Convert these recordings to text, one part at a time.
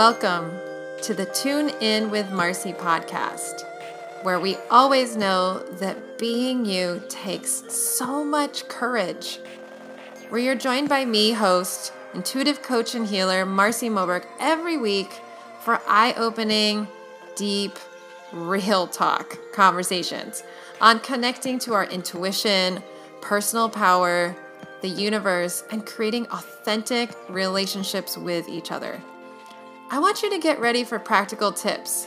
Welcome to the Tune In with Marcy podcast, where we always know that being you takes so much courage. Where you're joined by me, host, intuitive coach, and healer Marcy Moberg, every week for eye opening, deep, real talk conversations on connecting to our intuition, personal power, the universe, and creating authentic relationships with each other. I want you to get ready for practical tips,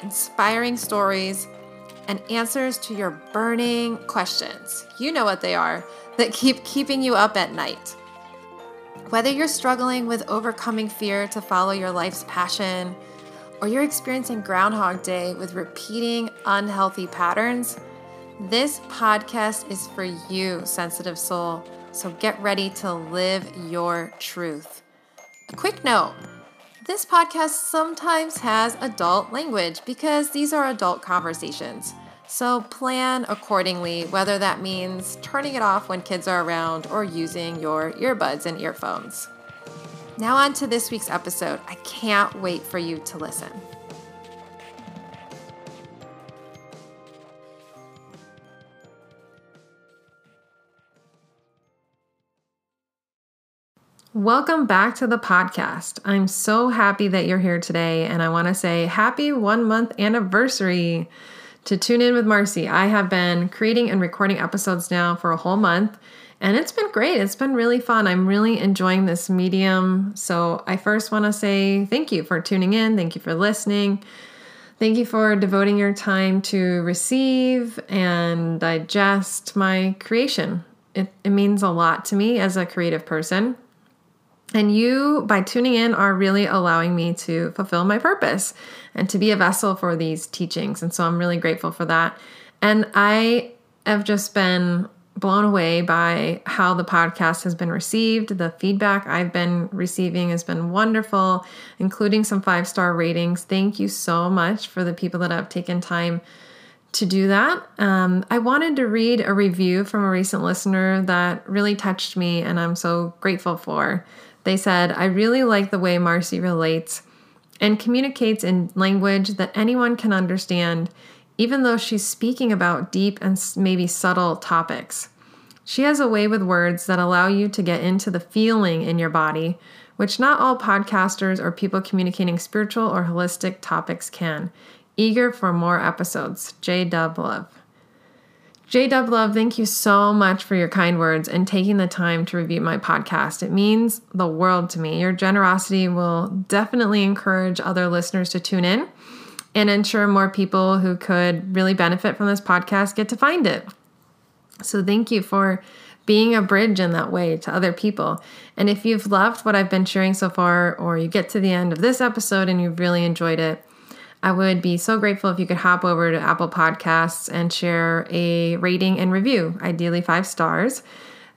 inspiring stories, and answers to your burning questions. You know what they are that keep keeping you up at night. Whether you're struggling with overcoming fear to follow your life's passion, or you're experiencing Groundhog Day with repeating unhealthy patterns, this podcast is for you, sensitive soul. So get ready to live your truth. A quick note this podcast sometimes has adult language because these are adult conversations. So plan accordingly, whether that means turning it off when kids are around or using your earbuds and earphones. Now, on to this week's episode. I can't wait for you to listen. Welcome back to the podcast. I'm so happy that you're here today, and I want to say happy one month anniversary to Tune In with Marcy. I have been creating and recording episodes now for a whole month, and it's been great. It's been really fun. I'm really enjoying this medium. So, I first want to say thank you for tuning in, thank you for listening. Thank you for devoting your time to receive and digest my creation. It, it means a lot to me as a creative person. And you, by tuning in, are really allowing me to fulfill my purpose and to be a vessel for these teachings. And so I'm really grateful for that. And I have just been blown away by how the podcast has been received. The feedback I've been receiving has been wonderful, including some five star ratings. Thank you so much for the people that have taken time to do that. Um, I wanted to read a review from a recent listener that really touched me, and I'm so grateful for. They said, I really like the way Marcy relates and communicates in language that anyone can understand, even though she's speaking about deep and maybe subtle topics. She has a way with words that allow you to get into the feeling in your body, which not all podcasters or people communicating spiritual or holistic topics can. Eager for more episodes. J Dub Love. J Dub Love, thank you so much for your kind words and taking the time to review my podcast. It means the world to me. Your generosity will definitely encourage other listeners to tune in and ensure more people who could really benefit from this podcast get to find it. So, thank you for being a bridge in that way to other people. And if you've loved what I've been sharing so far, or you get to the end of this episode and you've really enjoyed it, I would be so grateful if you could hop over to Apple Podcasts and share a rating and review, ideally five stars.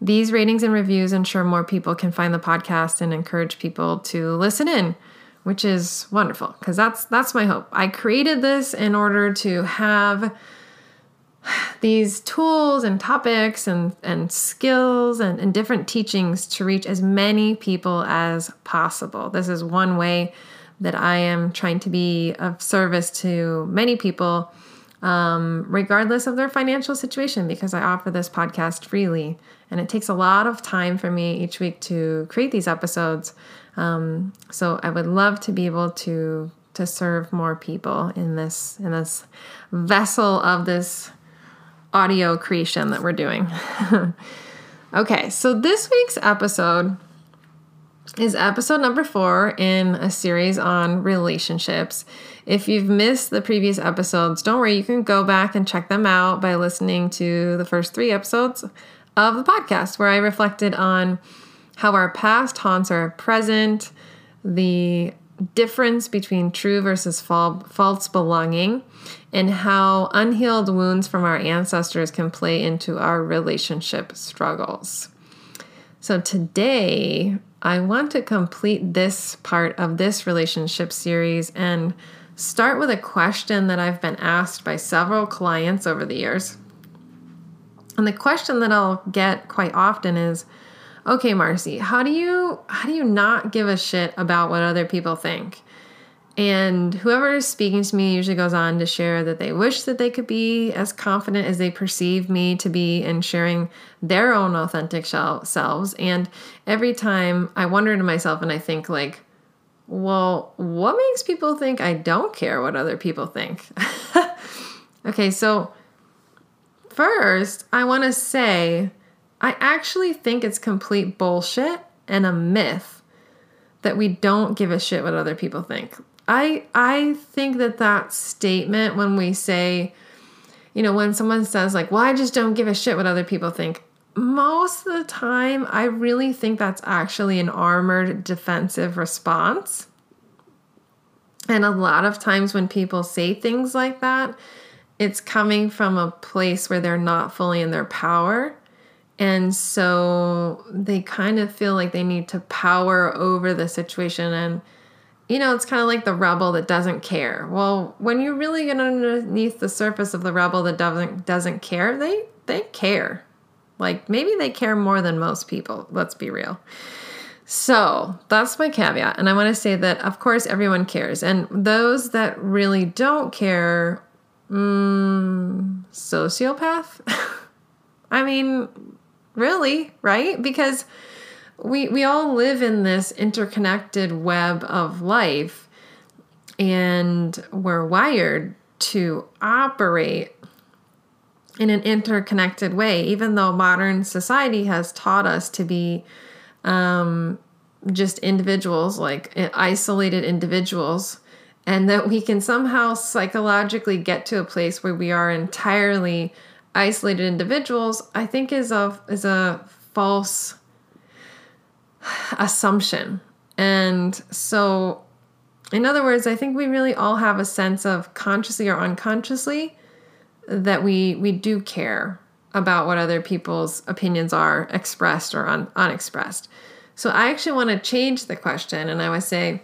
These ratings and reviews ensure more people can find the podcast and encourage people to listen in, which is wonderful because that's that's my hope. I created this in order to have these tools and topics and, and skills and, and different teachings to reach as many people as possible. This is one way that I am trying to be of service to many people, um, regardless of their financial situation, because I offer this podcast freely. And it takes a lot of time for me each week to create these episodes. Um, so I would love to be able to to serve more people in this in this vessel of this audio creation that we're doing. okay, so this week's episode is episode number four in a series on relationships. If you've missed the previous episodes, don't worry, you can go back and check them out by listening to the first three episodes of the podcast, where I reflected on how our past haunts our present, the difference between true versus false belonging, and how unhealed wounds from our ancestors can play into our relationship struggles. So today, I want to complete this part of this relationship series and start with a question that I've been asked by several clients over the years. And the question that I'll get quite often is, "Okay, Marcy, how do you how do you not give a shit about what other people think?" And whoever is speaking to me usually goes on to share that they wish that they could be as confident as they perceive me to be in sharing their own authentic selves. And every time I wonder to myself and I think, like, well, what makes people think I don't care what other people think? okay, so first, I want to say I actually think it's complete bullshit and a myth that we don't give a shit what other people think. I I think that that statement when we say, you know, when someone says like, "Well, I just don't give a shit what other people think." Most of the time, I really think that's actually an armored defensive response. And a lot of times when people say things like that, it's coming from a place where they're not fully in their power. And so they kind of feel like they need to power over the situation and you know, it's kind of like the rebel that doesn't care. Well, when you really get underneath the surface of the rebel that doesn't doesn't care, they they care. Like maybe they care more than most people. Let's be real. So that's my caveat. And I want to say that, of course, everyone cares. And those that really don't care, mm, sociopath? I mean, really, right? Because we we all live in this interconnected web of life and we're wired to operate in an interconnected way even though modern society has taught us to be um, just individuals like isolated individuals and that we can somehow psychologically get to a place where we are entirely isolated individuals i think is a is a false assumption. And so, in other words, I think we really all have a sense of consciously or unconsciously that we we do care about what other people's opinions are expressed or un, unexpressed. So I actually want to change the question and I would say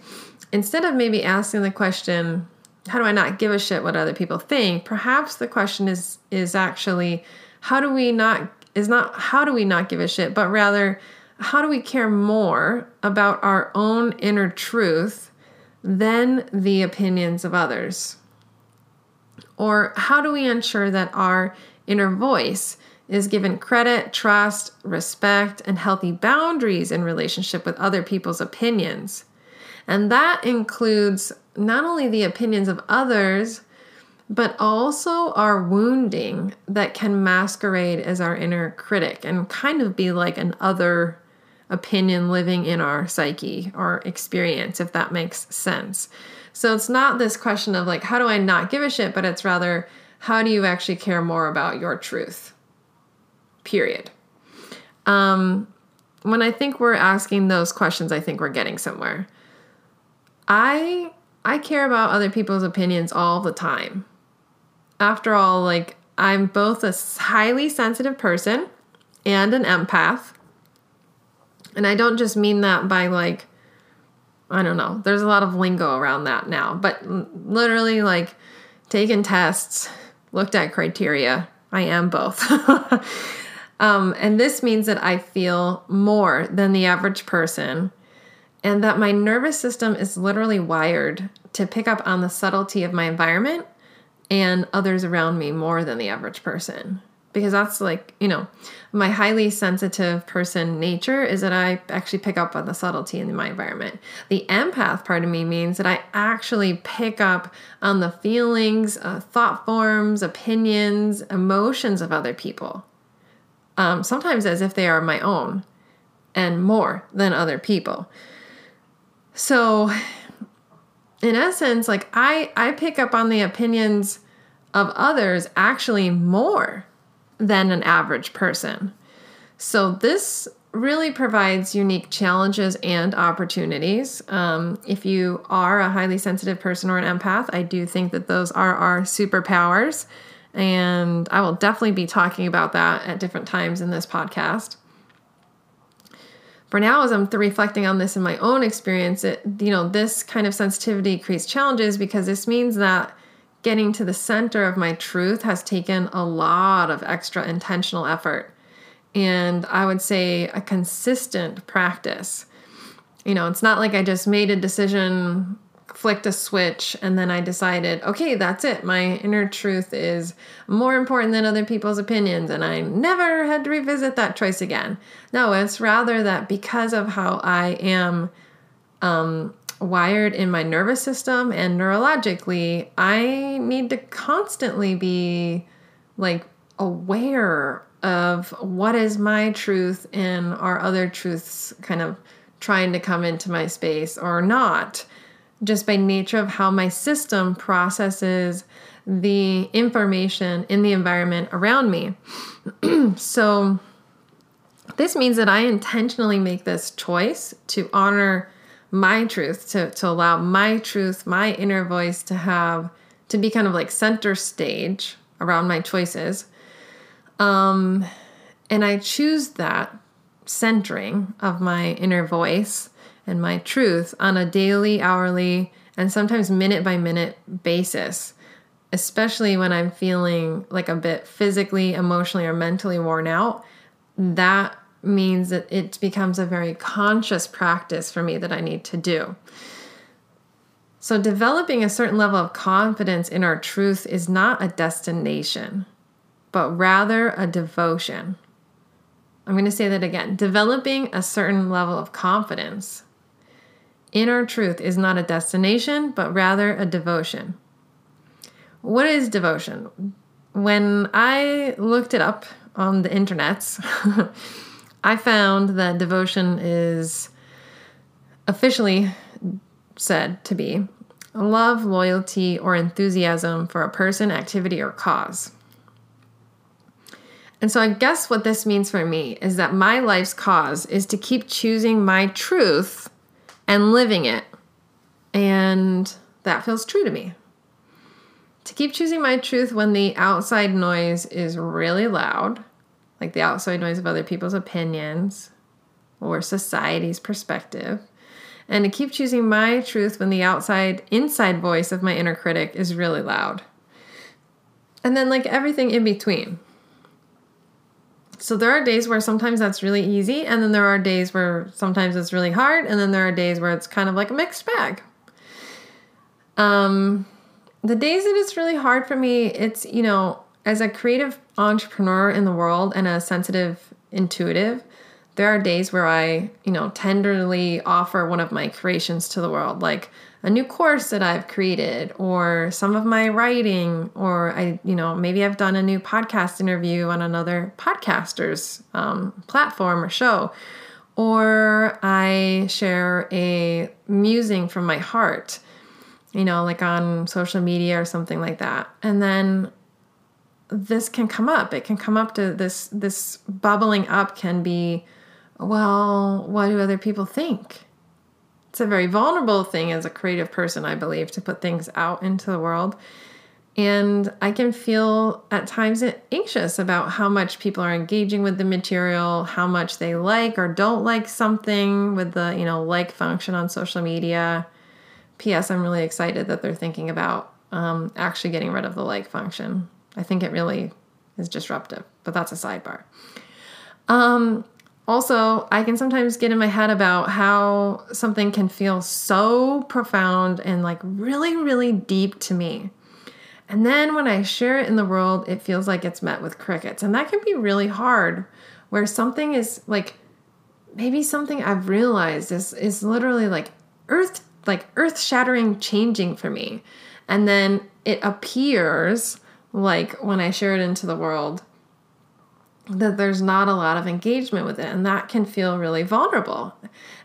instead of maybe asking the question how do I not give a shit what other people think? Perhaps the question is is actually how do we not is not how do we not give a shit, but rather how do we care more about our own inner truth than the opinions of others? Or how do we ensure that our inner voice is given credit, trust, respect, and healthy boundaries in relationship with other people's opinions? And that includes not only the opinions of others, but also our wounding that can masquerade as our inner critic and kind of be like an other opinion living in our psyche or experience, if that makes sense. So it's not this question of like, how do I not give a shit, but it's rather, how do you actually care more about your truth? Period. Um, when I think we're asking those questions, I think we're getting somewhere. I I care about other people's opinions all the time. After all, like I'm both a highly sensitive person and an empath. And I don't just mean that by like, I don't know, there's a lot of lingo around that now, but literally like taken tests, looked at criteria. I am both. um, and this means that I feel more than the average person and that my nervous system is literally wired to pick up on the subtlety of my environment and others around me more than the average person because that's like, you know, my highly sensitive person nature is that I actually pick up on the subtlety in my environment. The empath part of me means that I actually pick up on the feelings, uh, thought forms, opinions, emotions of other people. Um, sometimes as if they are my own and more than other people. So, in essence, like I, I pick up on the opinions of others actually more than an average person. So, this really provides unique challenges and opportunities. Um, if you are a highly sensitive person or an empath, I do think that those are our superpowers. And I will definitely be talking about that at different times in this podcast. For now, as I'm reflecting on this in my own experience, it, you know, this kind of sensitivity creates challenges because this means that getting to the center of my truth has taken a lot of extra intentional effort. And I would say a consistent practice. You know, it's not like I just made a decision flicked a switch and then I decided, okay, that's it. My inner truth is more important than other people's opinions. And I never had to revisit that choice again. No, it's rather that because of how I am um, wired in my nervous system and neurologically, I need to constantly be like aware of what is my truth and are other truths kind of trying to come into my space or not, just by nature of how my system processes the information in the environment around me. so, this means that I intentionally make this choice to honor my truth, to, to allow my truth, my inner voice to have, to be kind of like center stage around my choices. Um, and I choose that centering of my inner voice and my truth on a daily, hourly, and sometimes minute by minute basis, especially when I'm feeling like a bit physically, emotionally, or mentally worn out. That means that it becomes a very conscious practice for me that I need to do. So, developing a certain level of confidence in our truth is not a destination, but rather a devotion. I'm going to say that again. Developing a certain level of confidence in our truth is not a destination, but rather a devotion. What is devotion? When I looked it up on the internets, I found that devotion is officially said to be love, loyalty, or enthusiasm for a person, activity, or cause. And so I guess what this means for me is that my life's cause is to keep choosing my truth and living it. And that feels true to me. To keep choosing my truth when the outside noise is really loud, like the outside noise of other people's opinions or society's perspective, and to keep choosing my truth when the outside, inside voice of my inner critic is really loud. And then, like everything in between. So there are days where sometimes that's really easy, and then there are days where sometimes it's really hard, and then there are days where it's kind of like a mixed bag. Um, the days that it's really hard for me, it's, you know, as a creative entrepreneur in the world and a sensitive intuitive, there are days where I, you know, tenderly offer one of my creations to the world, like a new course that I've created or some of my writing, or I, you know, maybe I've done a new podcast interview on another podcaster's um, platform or show, or I share a musing from my heart, you know, like on social media or something like that. And then this can come up. It can come up to this, this bubbling up can be well, what do other people think? It's a very vulnerable thing as a creative person, I believe, to put things out into the world. And I can feel at times anxious about how much people are engaging with the material, how much they like or don't like something with the, you know, like function on social media. P.S. I'm really excited that they're thinking about um, actually getting rid of the like function. I think it really is disruptive, but that's a sidebar. Um, also, I can sometimes get in my head about how something can feel so profound and like really, really deep to me. And then when I share it in the world, it feels like it's met with crickets. And that can be really hard where something is like maybe something I've realized is is literally like earth like earth-shattering changing for me. And then it appears like when I share it into the world that there's not a lot of engagement with it and that can feel really vulnerable.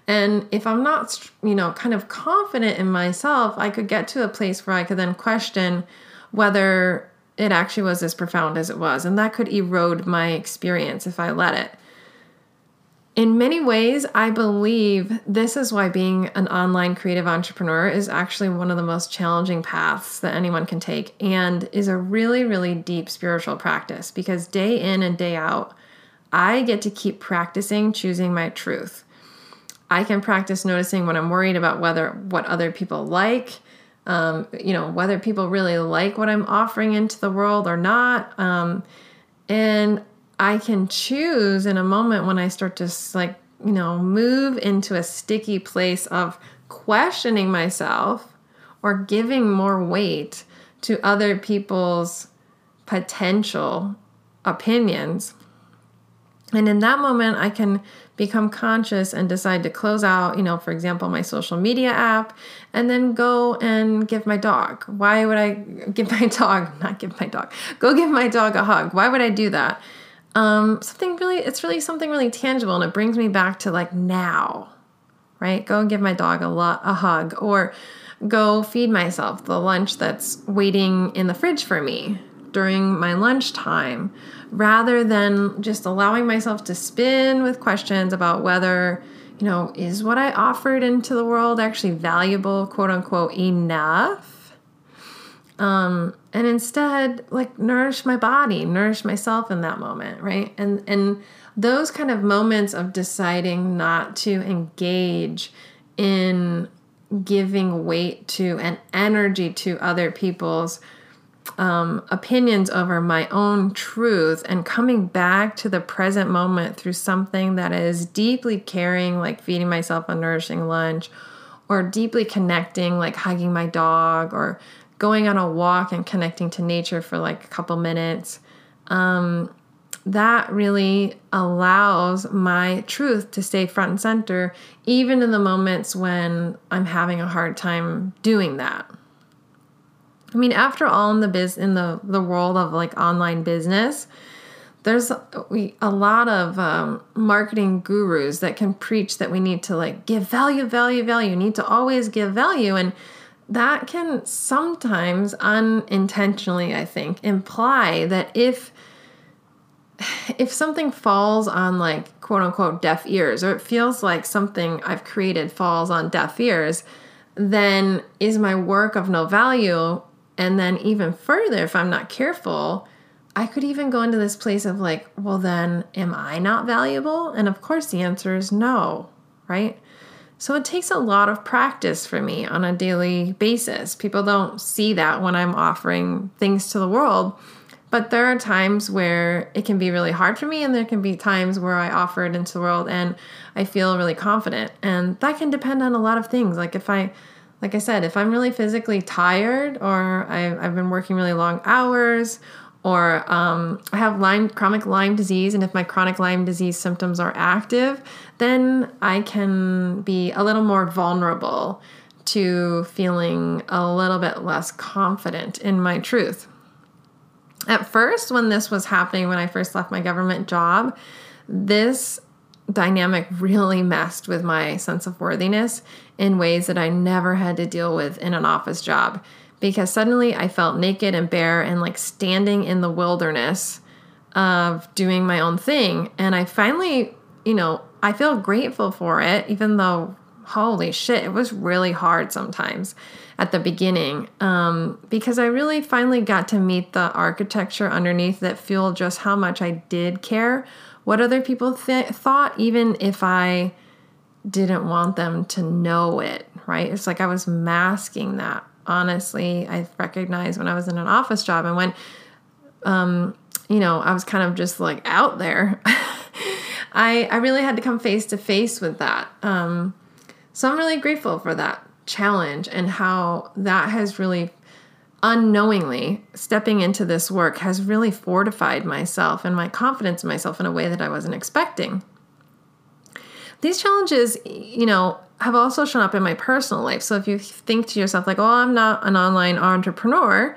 And if i'm not you know kind of confident in myself i could get to a place where i could then question whether it actually was as profound as it was and that could erode my experience if i let it in many ways, I believe this is why being an online creative entrepreneur is actually one of the most challenging paths that anyone can take and is a really, really deep spiritual practice because day in and day out, I get to keep practicing choosing my truth. I can practice noticing when I'm worried about whether what other people like, um, you know, whether people really like what I'm offering into the world or not. Um, and I can choose in a moment when I start to like, you know, move into a sticky place of questioning myself or giving more weight to other people's potential opinions. And in that moment, I can become conscious and decide to close out, you know, for example, my social media app and then go and give my dog. Why would I give my dog, not give my dog, go give my dog a hug? Why would I do that? Um, something really, it's really something really tangible and it brings me back to like now, right? Go and give my dog a, lo- a hug or go feed myself the lunch that's waiting in the fridge for me during my lunchtime rather than just allowing myself to spin with questions about whether, you know, is what I offered into the world actually valuable, quote unquote, enough? Um, and instead, like nourish my body, nourish myself in that moment, right? And and those kind of moments of deciding not to engage in giving weight to and energy to other people's um, opinions over my own truth and coming back to the present moment through something that is deeply caring, like feeding myself a nourishing lunch, or deeply connecting, like hugging my dog, or going on a walk and connecting to nature for like a couple minutes. Um, that really allows my truth to stay front and center, even in the moments when I'm having a hard time doing that. I mean, after all, in the biz in the the world of like online business, there's a lot of um, marketing gurus that can preach that we need to like give value, value, value. You need to always give value, and that can sometimes unintentionally, I think, imply that if if something falls on like quote unquote deaf ears, or it feels like something I've created falls on deaf ears, then is my work of no value and then, even further, if I'm not careful, I could even go into this place of like, well, then am I not valuable? And of course, the answer is no, right? So it takes a lot of practice for me on a daily basis. People don't see that when I'm offering things to the world, but there are times where it can be really hard for me, and there can be times where I offer it into the world and I feel really confident. And that can depend on a lot of things. Like if I like I said, if I'm really physically tired or I, have been working really long hours or um, I have Lyme, chronic Lyme disease, and if my chronic Lyme disease symptoms are active, then I can be a little more vulnerable to feeling a little bit less confident in my truth. At first, when this was happening, when I first left my government job, this dynamic really messed with my sense of worthiness in ways that I never had to deal with in an office job because suddenly I felt naked and bare and like standing in the wilderness of doing my own thing. And I finally, you know, I feel grateful for it, even though, holy shit, it was really hard sometimes at the beginning um, because I really finally got to meet the architecture underneath that fueled just how much I did care what other people th- thought, even if I didn't want them to know it, right? It's like I was masking that. Honestly, I recognized when I was in an office job and when, um, you know, I was kind of just like out there. I I really had to come face to face with that. Um, so I'm really grateful for that challenge and how that has really unknowingly stepping into this work has really fortified myself and my confidence in myself in a way that I wasn't expecting. These challenges, you know, have also shown up in my personal life. So if you think to yourself, like, oh, I'm not an online entrepreneur,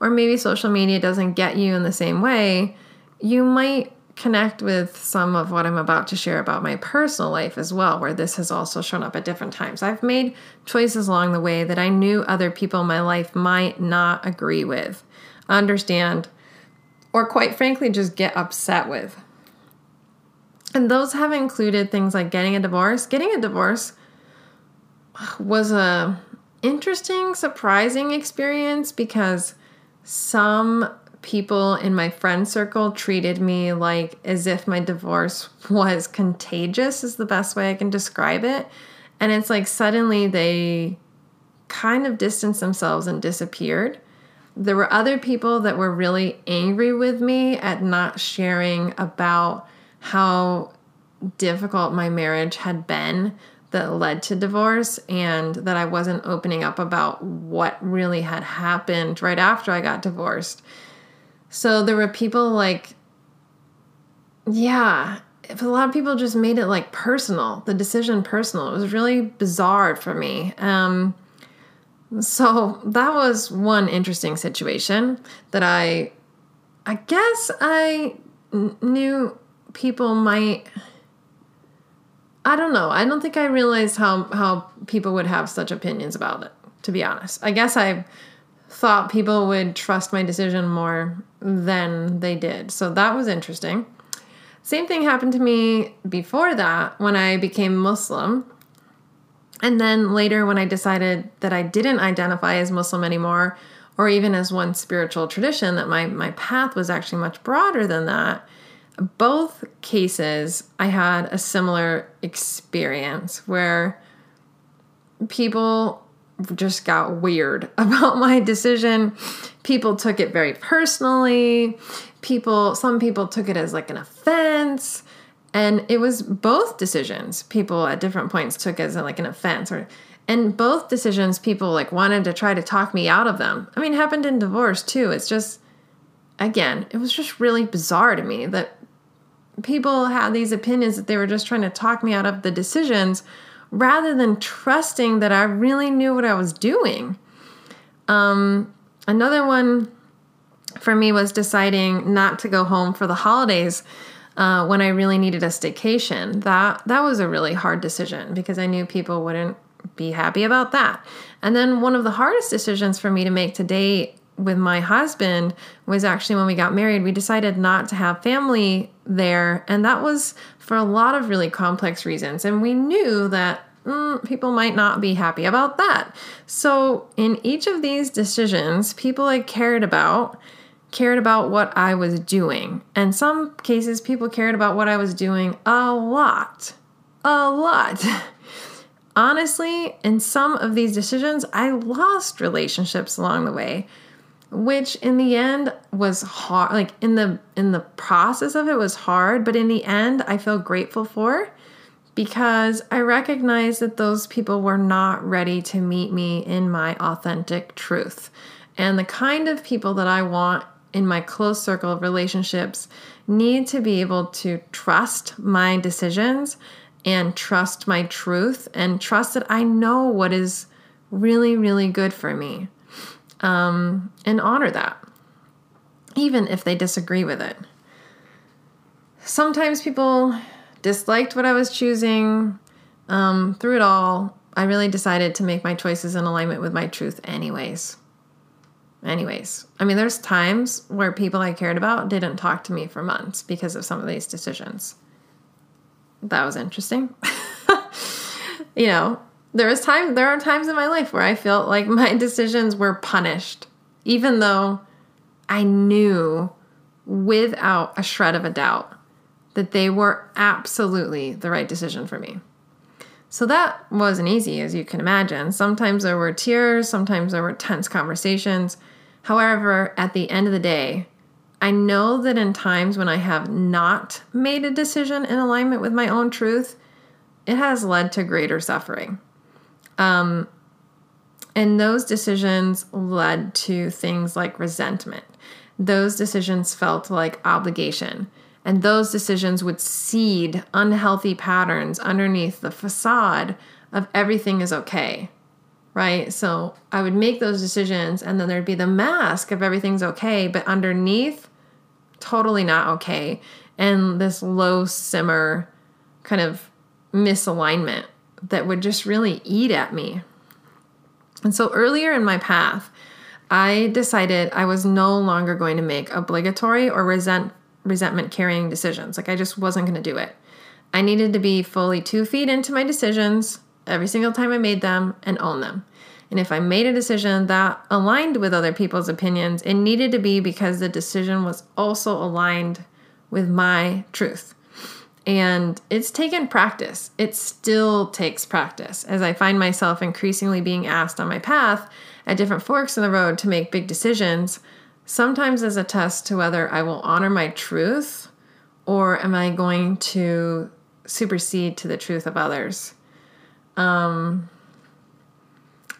or maybe social media doesn't get you in the same way, you might connect with some of what I'm about to share about my personal life as well, where this has also shown up at different times. I've made choices along the way that I knew other people in my life might not agree with, understand, or quite frankly, just get upset with. And those have included things like getting a divorce. Getting a divorce was a interesting, surprising experience because some people in my friend circle treated me like as if my divorce was contagious, is the best way I can describe it. And it's like suddenly they kind of distanced themselves and disappeared. There were other people that were really angry with me at not sharing about how difficult my marriage had been that led to divorce and that I wasn't opening up about what really had happened right after I got divorced. So there were people like, yeah, a lot of people just made it like personal, the decision personal. It was really bizarre for me. Um, so that was one interesting situation that I, I guess I knew people might I don't know. I don't think I realized how how people would have such opinions about it, to be honest. I guess I thought people would trust my decision more than they did. So that was interesting. Same thing happened to me before that when I became Muslim. And then later when I decided that I didn't identify as Muslim anymore or even as one spiritual tradition that my my path was actually much broader than that both cases, I had a similar experience where people just got weird about my decision. People took it very personally. People, some people took it as like an offense. And it was both decisions people at different points took as like an offense or and both decisions people like wanted to try to talk me out of them. I mean, happened in divorce too. It's just again, it was just really bizarre to me that people had these opinions that they were just trying to talk me out of the decisions rather than trusting that I really knew what I was doing. Um, another one for me was deciding not to go home for the holidays uh, when I really needed a staycation. That that was a really hard decision because I knew people wouldn't be happy about that. And then one of the hardest decisions for me to make to date with my husband was actually when we got married, we decided not to have family there. And that was for a lot of really complex reasons. And we knew that mm, people might not be happy about that. So, in each of these decisions, people I cared about cared about what I was doing. And some cases, people cared about what I was doing a lot. A lot. Honestly, in some of these decisions, I lost relationships along the way which in the end was hard like in the in the process of it was hard but in the end i feel grateful for because i recognize that those people were not ready to meet me in my authentic truth. And the kind of people that i want in my close circle of relationships need to be able to trust my decisions and trust my truth and trust that i know what is really really good for me um, and honor that, even if they disagree with it. Sometimes people disliked what I was choosing. Um, through it all, I really decided to make my choices in alignment with my truth, anyways. Anyways, I mean, there's times where people I cared about didn't talk to me for months because of some of these decisions. That was interesting. you know, there time there are times in my life where I felt like my decisions were punished, even though I knew without a shred of a doubt that they were absolutely the right decision for me. So that wasn't easy, as you can imagine. Sometimes there were tears, sometimes there were tense conversations. However, at the end of the day, I know that in times when I have not made a decision in alignment with my own truth, it has led to greater suffering. Um, and those decisions led to things like resentment. Those decisions felt like obligation. And those decisions would seed unhealthy patterns underneath the facade of everything is okay. Right? So I would make those decisions, and then there'd be the mask of everything's okay, but underneath, totally not okay. And this low simmer kind of misalignment that would just really eat at me. And so earlier in my path, I decided I was no longer going to make obligatory or resent resentment carrying decisions. Like I just wasn't going to do it. I needed to be fully 2 feet into my decisions every single time I made them and own them. And if I made a decision that aligned with other people's opinions, it needed to be because the decision was also aligned with my truth. And it's taken practice. It still takes practice as I find myself increasingly being asked on my path at different forks in the road to make big decisions, sometimes as a test to whether I will honor my truth or am I going to supersede to the truth of others. Um,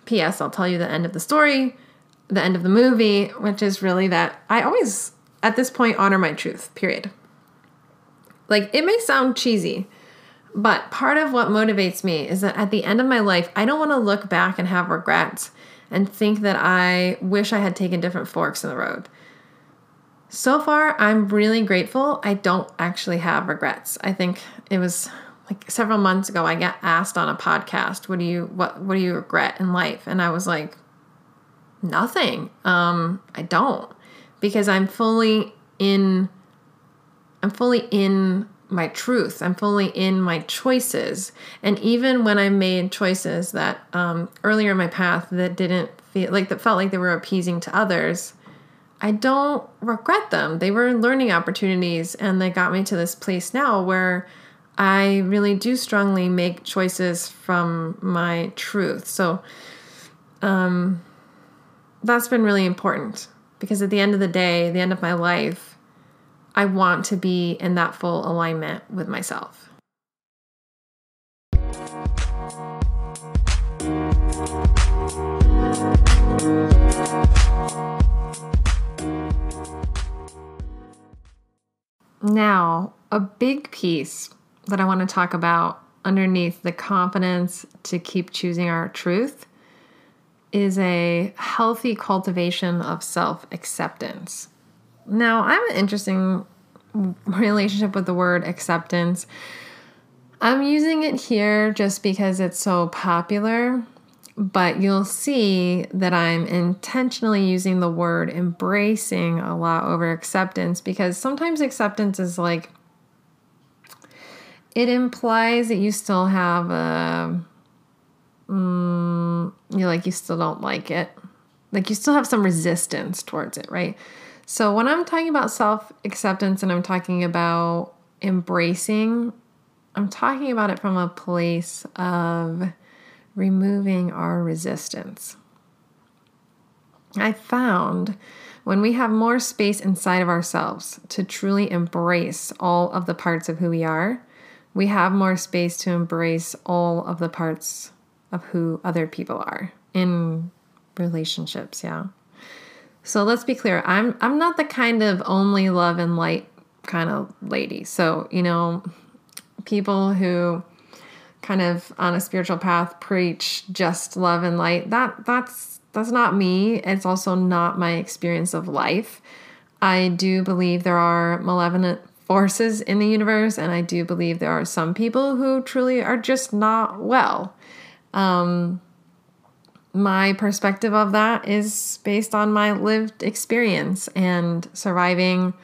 P.S. I'll tell you the end of the story, the end of the movie, which is really that I always, at this point, honor my truth, period. Like, it may sound cheesy, but part of what motivates me is that at the end of my life, I don't want to look back and have regrets and think that I wish I had taken different forks in the road. So far, I'm really grateful. I don't actually have regrets. I think it was like several months ago I got asked on a podcast, "What do you what what do you regret in life?" And I was like, "Nothing. Um, I don't." Because I'm fully in I'm fully in my truth. I'm fully in my choices. And even when I made choices that um, earlier in my path that didn't feel like that felt like they were appeasing to others, I don't regret them. They were learning opportunities and they got me to this place now where I really do strongly make choices from my truth. So um, that's been really important because at the end of the day, the end of my life, I want to be in that full alignment with myself. Now, a big piece that I want to talk about underneath the confidence to keep choosing our truth is a healthy cultivation of self acceptance. Now, I have an interesting relationship with the word acceptance. I'm using it here just because it's so popular, but you'll see that I'm intentionally using the word embracing a lot over acceptance because sometimes acceptance is like it implies that you still have a mm, you like you still don't like it like you still have some resistance towards it right so when i'm talking about self-acceptance and i'm talking about embracing i'm talking about it from a place of removing our resistance i found when we have more space inside of ourselves to truly embrace all of the parts of who we are we have more space to embrace all of the parts of who other people are in relationships, yeah. So let's be clear. I'm I'm not the kind of only love and light kind of lady. So, you know, people who kind of on a spiritual path preach just love and light. That that's that's not me. It's also not my experience of life. I do believe there are malevolent forces in the universe, and I do believe there are some people who truly are just not well. Um, my perspective of that is based on my lived experience and surviving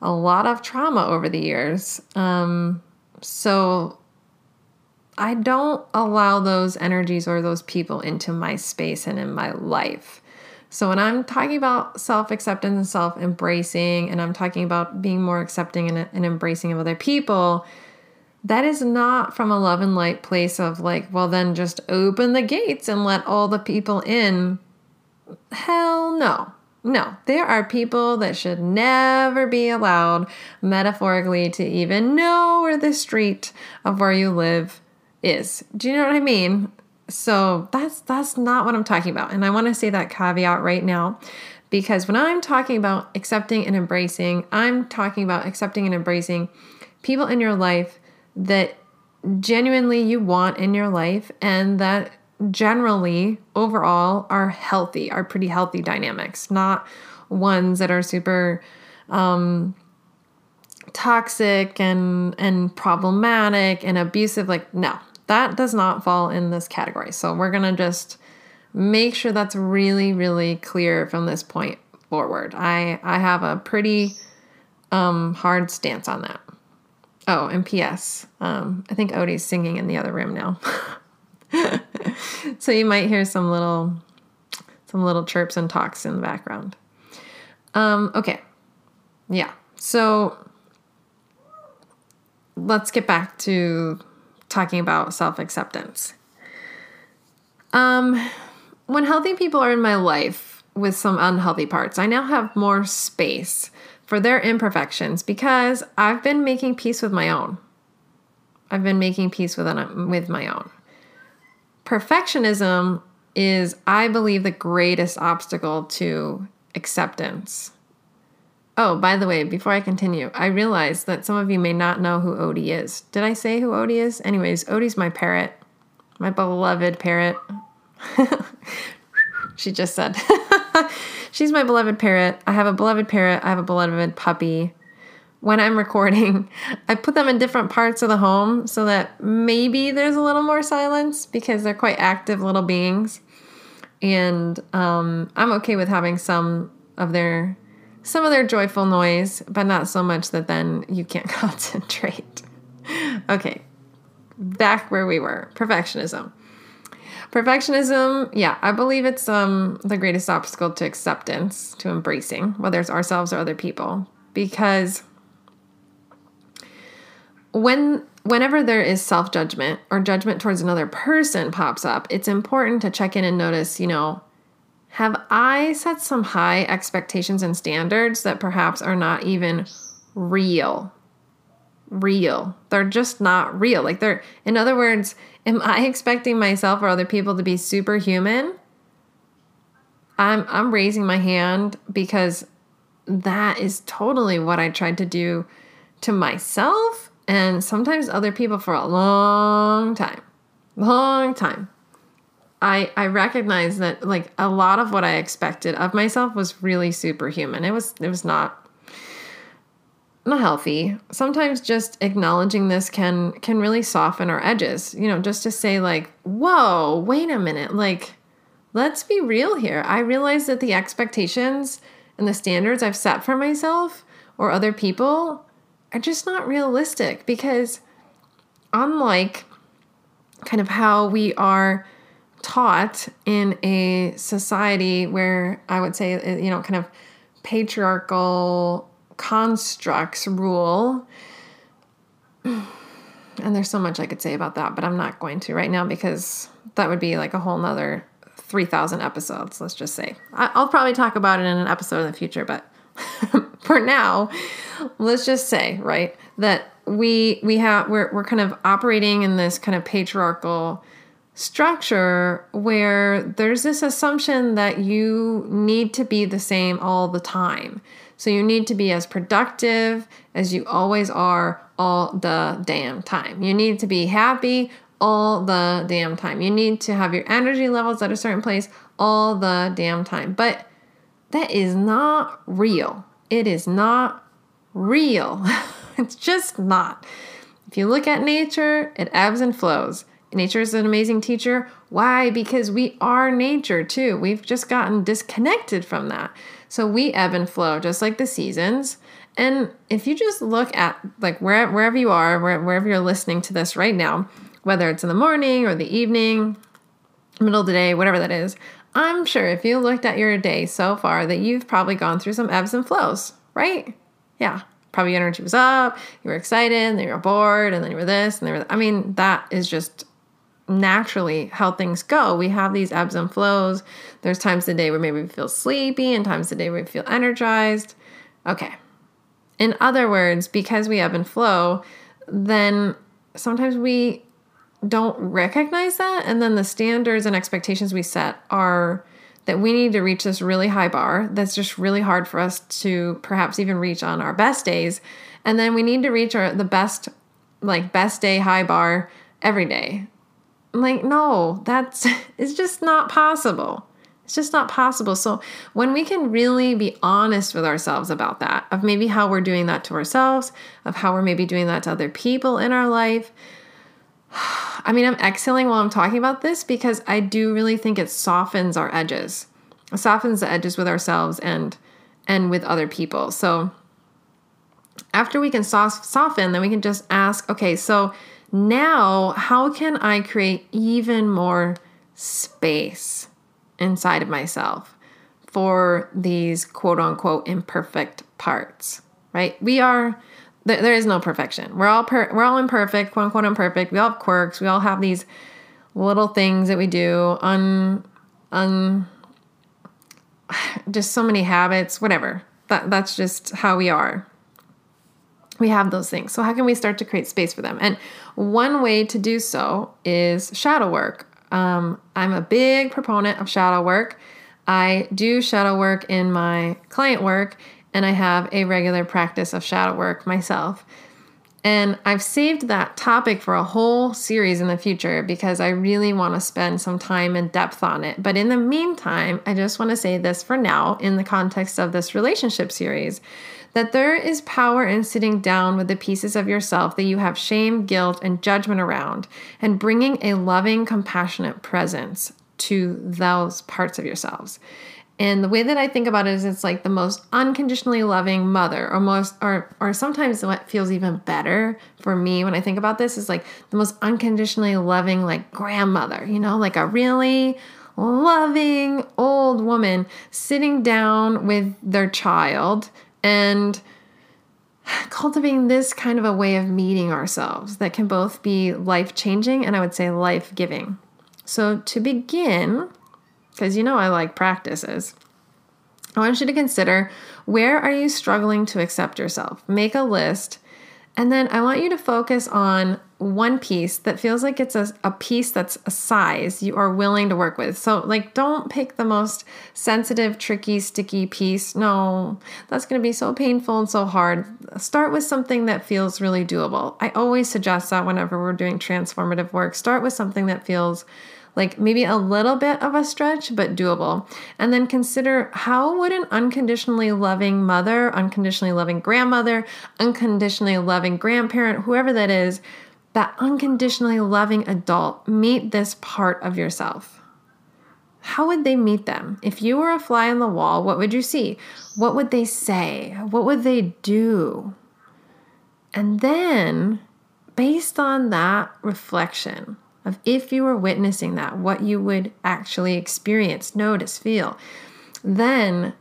a lot of trauma over the years. Um, so I don't allow those energies or those people into my space and in my life. So, when I'm talking about self acceptance and self embracing, and I'm talking about being more accepting and, and, embracing of other people, that is not from a love and light place of like, well, then just open the gates and let all the people in. Hell no. No, there are people that should never be allowed, metaphorically, to even know where the street of where you live is. Do you know what I mean? So that's that's not what I'm talking about. And I want to say that caveat right now because when I'm talking about accepting and embracing, I'm talking about accepting and embracing people in your life that genuinely you want in your life and that generally overall are healthy, are pretty healthy dynamics, not ones that are super um toxic and and problematic and abusive like no that does not fall in this category. So we're going to just make sure that's really, really clear from this point forward. I, I have a pretty um, hard stance on that. Oh, and P.S. Um, I think Odie's singing in the other room now. so you might hear some little some little chirps and talks in the background. Um, okay. Yeah. So let's get back to talking about self acceptance. Um, when healthy people are in my life with some unhealthy parts, I now have more space for their imperfections because I've been making peace with my own. I've been making peace with with my own. perfectionism is, I believe, the greatest obstacle to acceptance. Oh, by the way, before I continue, I realize that some of you may not know who Odie is. Did I say who Odie is? Anyways, Odie's my parrot, my beloved parrot. she just said. She's my beloved parrot. I have a beloved parrot. I have a beloved puppy. When I'm recording, I put them in different parts of the home so that maybe there's a little more silence because they're quite active little beings. And um, I'm okay with having some of their some of their joyful noise, but not so much that then you can't concentrate. okay, back where we were perfectionism. Perfectionism, yeah, I believe it's um, the greatest obstacle to acceptance, to embracing, whether it's ourselves or other people, because when whenever there is self-judgment or judgment towards another person pops up, it's important to check in and notice, you know, have I set some high expectations and standards that perhaps are not even real? Real. They're just not real. Like they're, in other words, am I expecting myself or other people to be superhuman? I'm I'm raising my hand because that is totally what I tried to do to myself and sometimes other people for a long time. Long time. I I recognize that like a lot of what I expected of myself was really superhuman. It was it was not not healthy. Sometimes just acknowledging this can can really soften our edges. You know, just to say like, "Whoa, wait a minute. Like let's be real here. I realize that the expectations and the standards I've set for myself or other people are just not realistic because unlike kind of how we are taught in a society where I would say, you know, kind of patriarchal constructs rule. And there's so much I could say about that, but I'm not going to right now because that would be like a whole nother 3,000 episodes, let's just say. I'll probably talk about it in an episode in the future, but for now, let's just say, right, that we we have we're we're kind of operating in this kind of patriarchal structure where there's this assumption that you need to be the same all the time. So you need to be as productive as you always are all the damn time. You need to be happy all the damn time. You need to have your energy levels at a certain place all the damn time. But that is not real. It is not real. it's just not. If you look at nature, it ebbs and flows. Nature is an amazing teacher. Why? Because we are nature too. We've just gotten disconnected from that. So we ebb and flow just like the seasons. And if you just look at like where, wherever you are, wherever you're listening to this right now, whether it's in the morning or the evening, middle of the day, whatever that is, I'm sure if you looked at your day so far that you've probably gone through some ebbs and flows, right? Yeah. Probably your energy was up, you were excited, and then you were bored, and then you were this, and there were. I mean, that is just naturally how things go. We have these ebbs and flows. There's times of the day where maybe we feel sleepy and times of the day we feel energized. Okay. In other words, because we ebb and flow, then sometimes we don't recognize that. And then the standards and expectations we set are that we need to reach this really high bar that's just really hard for us to perhaps even reach on our best days. And then we need to reach our the best like best day high bar every day like, no, that's it's just not possible. It's just not possible. So, when we can really be honest with ourselves about that, of maybe how we're doing that to ourselves, of how we're maybe doing that to other people in our life. I mean, I'm exhaling while I'm talking about this because I do really think it softens our edges. It softens the edges with ourselves and and with other people. So, after we can soft, soften, then we can just ask, okay, so now, how can I create even more space inside of myself for these quote unquote imperfect parts, right? We are there, there is no perfection. We're all per, we're all imperfect, quote unquote imperfect. We all have quirks. We all have these little things that we do un un just so many habits, whatever. That that's just how we are we have those things. So, how can we start to create space for them? And one way to do so is shadow work. Um, I'm a big proponent of shadow work. I do shadow work in my client work, and I have a regular practice of shadow work myself. And I've saved that topic for a whole series in the future because I really want to spend some time and depth on it. But in the meantime, I just want to say this for now in the context of this relationship series that there is power in sitting down with the pieces of yourself that you have shame, guilt, and judgment around and bringing a loving, compassionate presence to those parts of yourselves. And the way that I think about it is it's like the most unconditionally loving mother, or most or or sometimes what feels even better for me when I think about this is like the most unconditionally loving like grandmother, you know, like a really loving old woman sitting down with their child and cultivating this kind of a way of meeting ourselves that can both be life changing and I would say life giving. So, to begin, because you know I like practices. I want you to consider where are you struggling to accept yourself? Make a list. And then I want you to focus on one piece that feels like it's a, a piece that's a size you are willing to work with. So, like, don't pick the most sensitive, tricky, sticky piece. No, that's going to be so painful and so hard. Start with something that feels really doable. I always suggest that whenever we're doing transformative work, start with something that feels like maybe a little bit of a stretch, but doable. And then consider how would an unconditionally loving mother, unconditionally loving grandmother, unconditionally loving grandparent, whoever that is, that unconditionally loving adult meet this part of yourself? How would they meet them? If you were a fly on the wall, what would you see? What would they say? What would they do? And then, based on that reflection, of if you were witnessing that, what you would actually experience, notice, feel. Then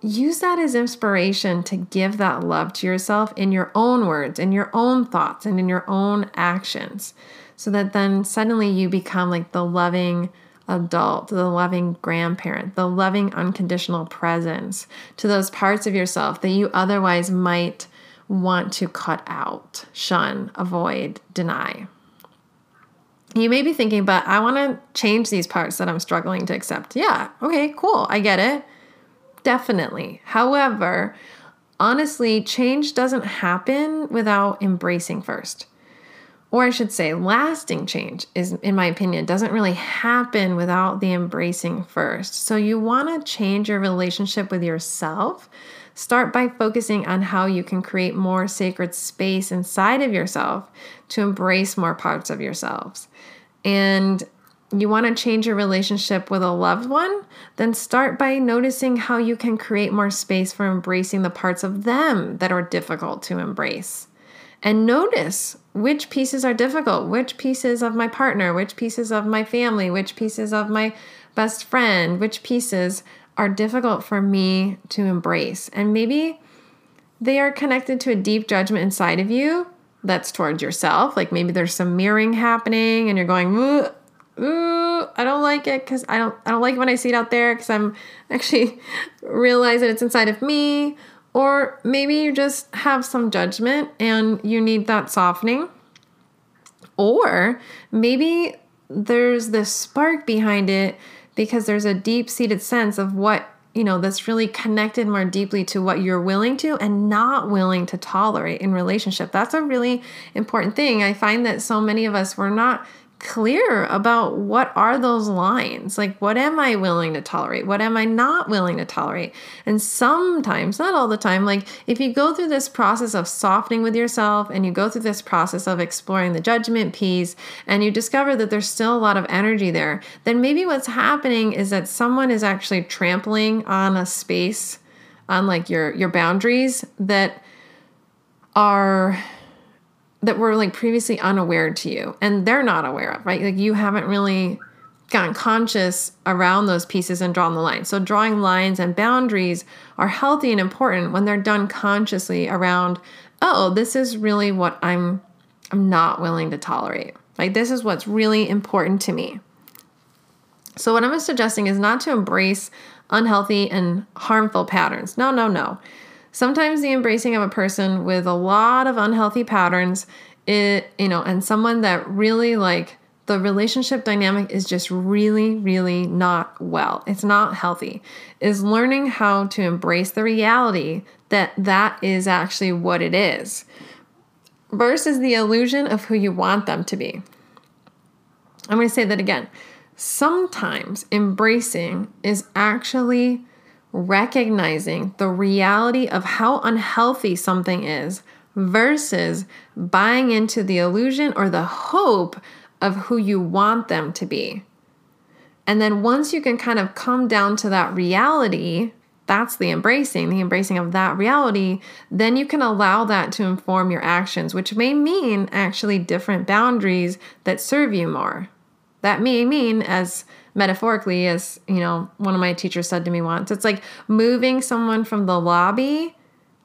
use that as inspiration to give that love to yourself in your own words, in your own thoughts, and in your own actions. So that then suddenly you become like the loving adult, the loving grandparent, the loving unconditional presence to those parts of yourself that you otherwise might want to cut out, shun, avoid, deny. You may be thinking, but I want to change these parts that I'm struggling to accept. Yeah, okay, cool. I get it. Definitely. However, honestly, change doesn't happen without embracing first. Or I should say, lasting change is, in my opinion, doesn't really happen without the embracing first. So you want to change your relationship with yourself. Start by focusing on how you can create more sacred space inside of yourself to embrace more parts of yourselves and you want to change your relationship with a loved one, then start by noticing how you can create more space for embracing the parts of them that are difficult to embrace. And notice which pieces are difficult, which pieces of my partner, which pieces of my family, which pieces of my best friend, which pieces are difficult for me to embrace. And maybe they are connected to a deep judgment inside of you that's towards yourself. Like maybe there's some mirroring happening and you're going, ooh, ooh I don't like it because I don't I don't like when I see it out there because I'm actually realize that it's inside of me. Or maybe you just have some judgment and you need that softening. Or maybe there's this spark behind it because there's a deep seated sense of what you know, that's really connected more deeply to what you're willing to and not willing to tolerate in relationship. That's a really important thing. I find that so many of us we're not clear about what are those lines? Like what am i willing to tolerate? What am i not willing to tolerate? And sometimes not all the time like if you go through this process of softening with yourself and you go through this process of exploring the judgment piece and you discover that there's still a lot of energy there then maybe what's happening is that someone is actually trampling on a space on like your your boundaries that are that were like previously unaware to you and they're not aware of, right? Like you haven't really gotten conscious around those pieces and drawn the line. So drawing lines and boundaries are healthy and important when they're done consciously around, oh, this is really what I'm I'm not willing to tolerate. Like this is what's really important to me. So what I'm suggesting is not to embrace unhealthy and harmful patterns. No, no, no. Sometimes the embracing of a person with a lot of unhealthy patterns, it, you know, and someone that really like the relationship dynamic is just really, really not well. It's not healthy. Is learning how to embrace the reality that that is actually what it is versus the illusion of who you want them to be. I'm going to say that again. Sometimes embracing is actually recognizing the reality of how unhealthy something is versus buying into the illusion or the hope of who you want them to be. And then once you can kind of come down to that reality, that's the embracing, the embracing of that reality, then you can allow that to inform your actions, which may mean actually different boundaries that serve you more. That may mean, as metaphorically, as you know, one of my teachers said to me once, it's like moving someone from the lobby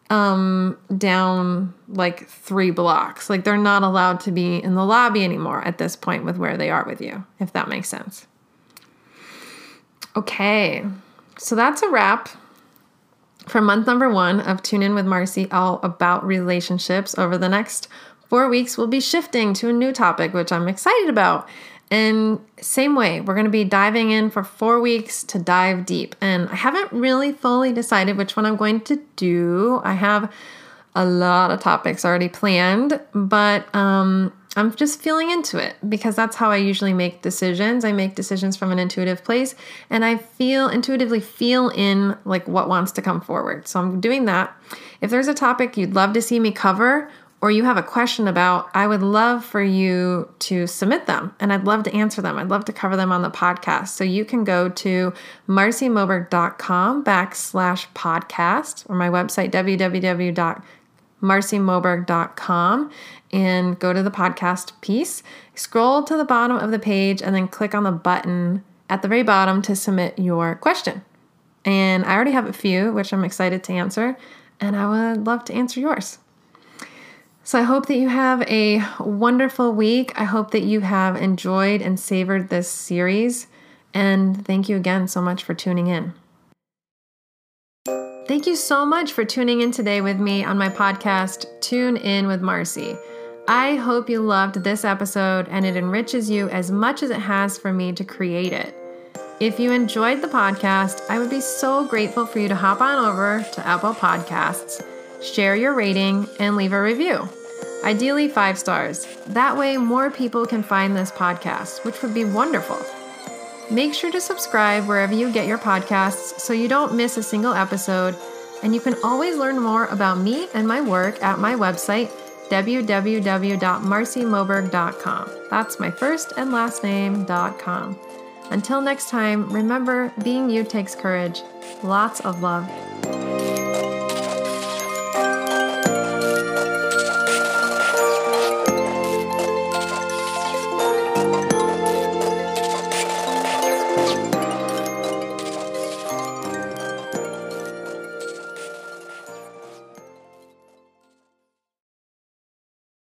um, down like three blocks. Like they're not allowed to be in the lobby anymore at this point with where they are with you, if that makes sense. Okay, so that's a wrap for month number one of Tune In with Marcy, all about relationships. Over the next four weeks, we'll be shifting to a new topic, which I'm excited about. And same way, we're going to be diving in for four weeks to dive deep. And I haven't really fully decided which one I'm going to do. I have a lot of topics already planned, but um, I'm just feeling into it because that's how I usually make decisions. I make decisions from an intuitive place and I feel intuitively feel in like what wants to come forward. So I'm doing that. If there's a topic you'd love to see me cover or you have a question about, I would love for you to submit them and I'd love to answer them. I'd love to cover them on the podcast. So you can go to marcymoberg.com backslash podcast or my website, www.marcymoberg.com and go to the podcast piece, scroll to the bottom of the page, and then click on the button at the very bottom to submit your question. And I already have a few, which I'm excited to answer, and I would love to answer yours. So I hope that you have a wonderful week. I hope that you have enjoyed and savored this series. And thank you again so much for tuning in. Thank you so much for tuning in today with me on my podcast, Tune In with Marcy. I hope you loved this episode and it enriches you as much as it has for me to create it. If you enjoyed the podcast, I would be so grateful for you to hop on over to Apple Podcasts share your rating, and leave a review. Ideally, five stars. That way, more people can find this podcast, which would be wonderful. Make sure to subscribe wherever you get your podcasts so you don't miss a single episode. And you can always learn more about me and my work at my website, www.marcymoberg.com. That's my first and last name.com. Until next time, remember being you takes courage. Lots of love.